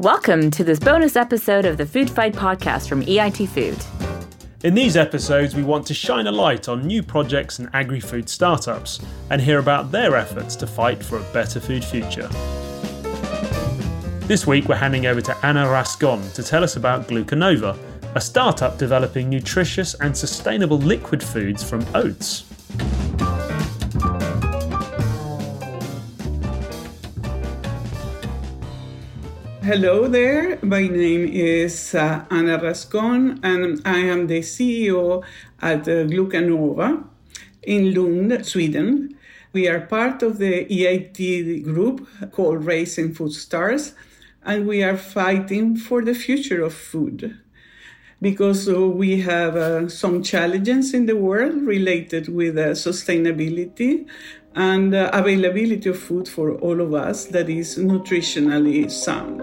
Welcome to this bonus episode of the Food Fight podcast from EIT Food. In these episodes, we want to shine a light on new projects and agri food startups and hear about their efforts to fight for a better food future. This week, we're handing over to Ana Rascón to tell us about Glucanova, a startup developing nutritious and sustainable liquid foods from oats. Hello there. My name is uh, Ana Rascón, and I am the CEO at uh, Glucanova in Lund, Sweden. We are part of the EIT group called Rising Food Stars, and we are fighting for the future of food because uh, we have uh, some challenges in the world related with uh, sustainability and availability of food for all of us that is nutritionally sound.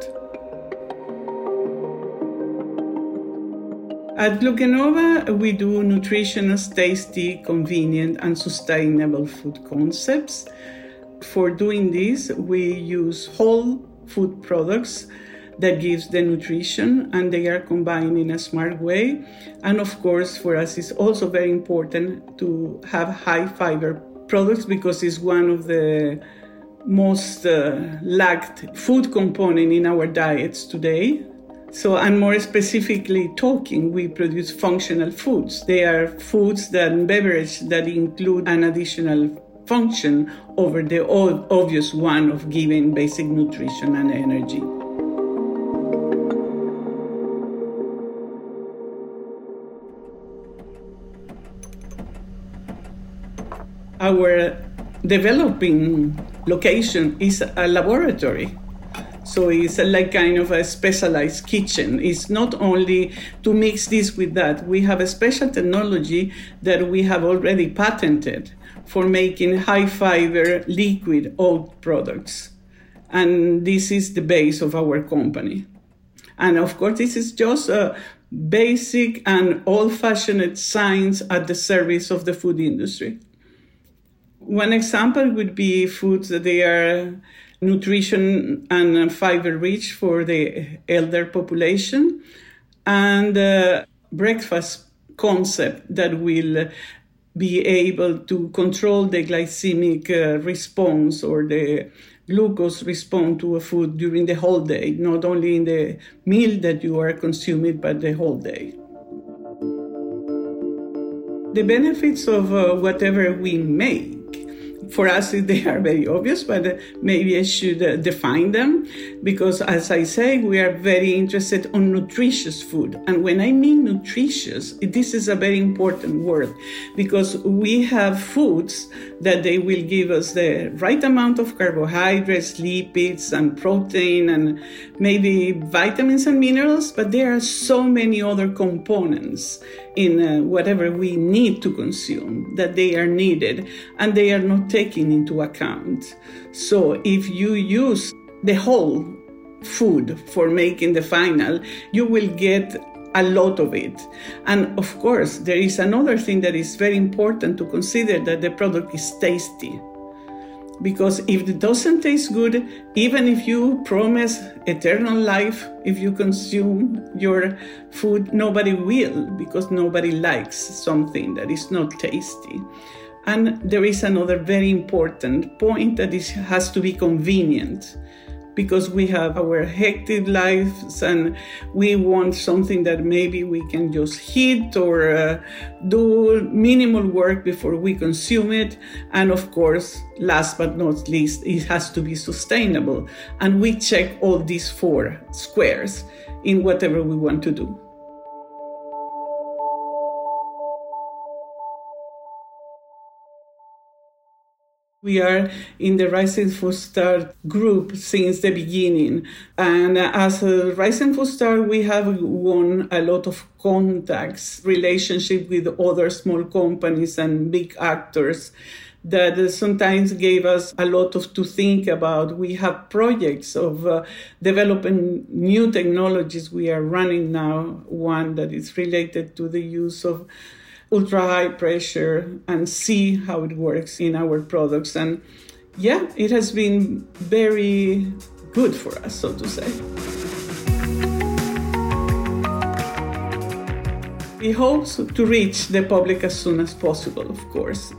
At Glucanova, we do nutritious, tasty, convenient, and sustainable food concepts. For doing this, we use whole food products that gives the nutrition and they are combined in a smart way. And of course, for us, it's also very important to have high fiber products because it's one of the most uh, lacked food component in our diets today. So, and more specifically talking, we produce functional foods. They are foods that beverage that include an additional function over the obvious one of giving basic nutrition and energy. Our developing location is a laboratory so it's like kind of a specialized kitchen. It's not only to mix this with that. We have a special technology that we have already patented for making high fiber liquid oat products. And this is the base of our company. And of course, this is just a basic and old fashioned science at the service of the food industry. One example would be foods that they are nutrition and fiber rich for the elder population, and a breakfast concept that will be able to control the glycemic uh, response or the glucose response to a food during the whole day, not only in the meal that you are consuming, but the whole day. The benefits of uh, whatever we make for us they are very obvious, but uh, maybe I should uh, define them. Because, as I say, we are very interested on nutritious food. And when I mean nutritious, this is a very important word. Because we have foods that they will give us the right amount of carbohydrates, lipids, and protein, and maybe vitamins and minerals, but there are so many other components in uh, whatever we need to consume that they are needed. And they are not taken into account. So if you use the whole food for making the final, you will get a lot of it. And of course, there is another thing that is very important to consider that the product is tasty because if it doesn't taste good, even if you promise eternal life, if you consume your food, nobody will because nobody likes something that is not tasty. And there is another very important point that it has to be convenient because we have our hectic lives and we want something that maybe we can just heat or uh, do minimal work before we consume it. And of course, last but not least, it has to be sustainable. And we check all these four squares in whatever we want to do. We are in the Rising Food Star group since the beginning. And as a Rising Food Star, we have won a lot of contacts, relationship with other small companies and big actors that sometimes gave us a lot of to think about. We have projects of uh, developing new technologies. We are running now one that is related to the use of ultra high pressure and see how it works in our products. And yeah, it has been very good for us, so to say. We hope to reach the public as soon as possible, of course,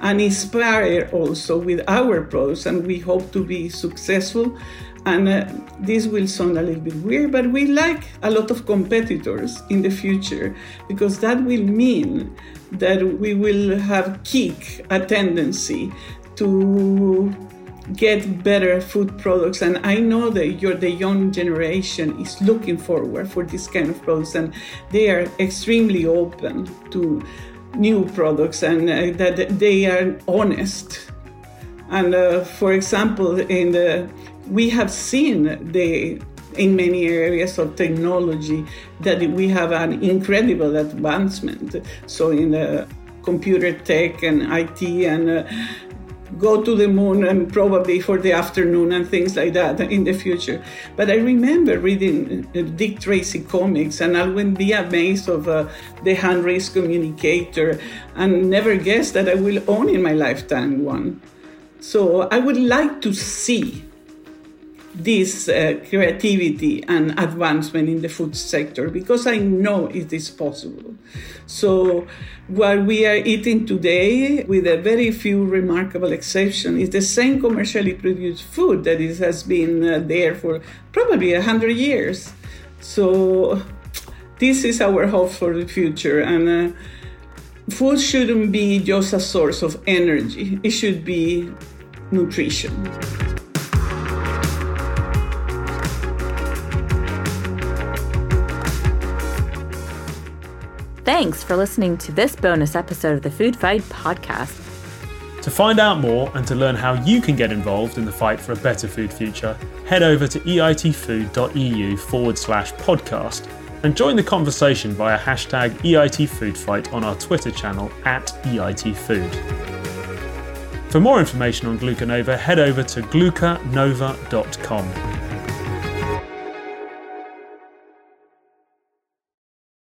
and inspire also with our products. And we hope to be successful and uh, this will sound a little bit weird, but we like a lot of competitors in the future because that will mean that we will have kick a tendency to get better food products. And i know that you're the young generation is looking forward for this kind of products and they are extremely open to new products and uh, that they are honest and uh, for example in the we have seen the in many areas of technology that we have an incredible advancement so in the computer tech and it and uh, go to the moon and probably for the afternoon and things like that in the future. But I remember reading uh, Dick Tracy comics and I would be amazed of uh, the hand raised communicator and never guess that I will own in my lifetime one. So I would like to see this uh, creativity and advancement in the food sector because I know it is possible. So, what we are eating today, with a very few remarkable exceptions, is the same commercially produced food that is, has been uh, there for probably a 100 years. So, this is our hope for the future. And uh, food shouldn't be just a source of energy, it should be nutrition. Thanks for listening to this bonus episode of the Food Fight podcast. To find out more and to learn how you can get involved in the fight for a better food future, head over to eitfood.eu forward slash podcast and join the conversation via hashtag EITFoodFight on our Twitter channel at EITFood. For more information on Glucanova, head over to glucanova.com.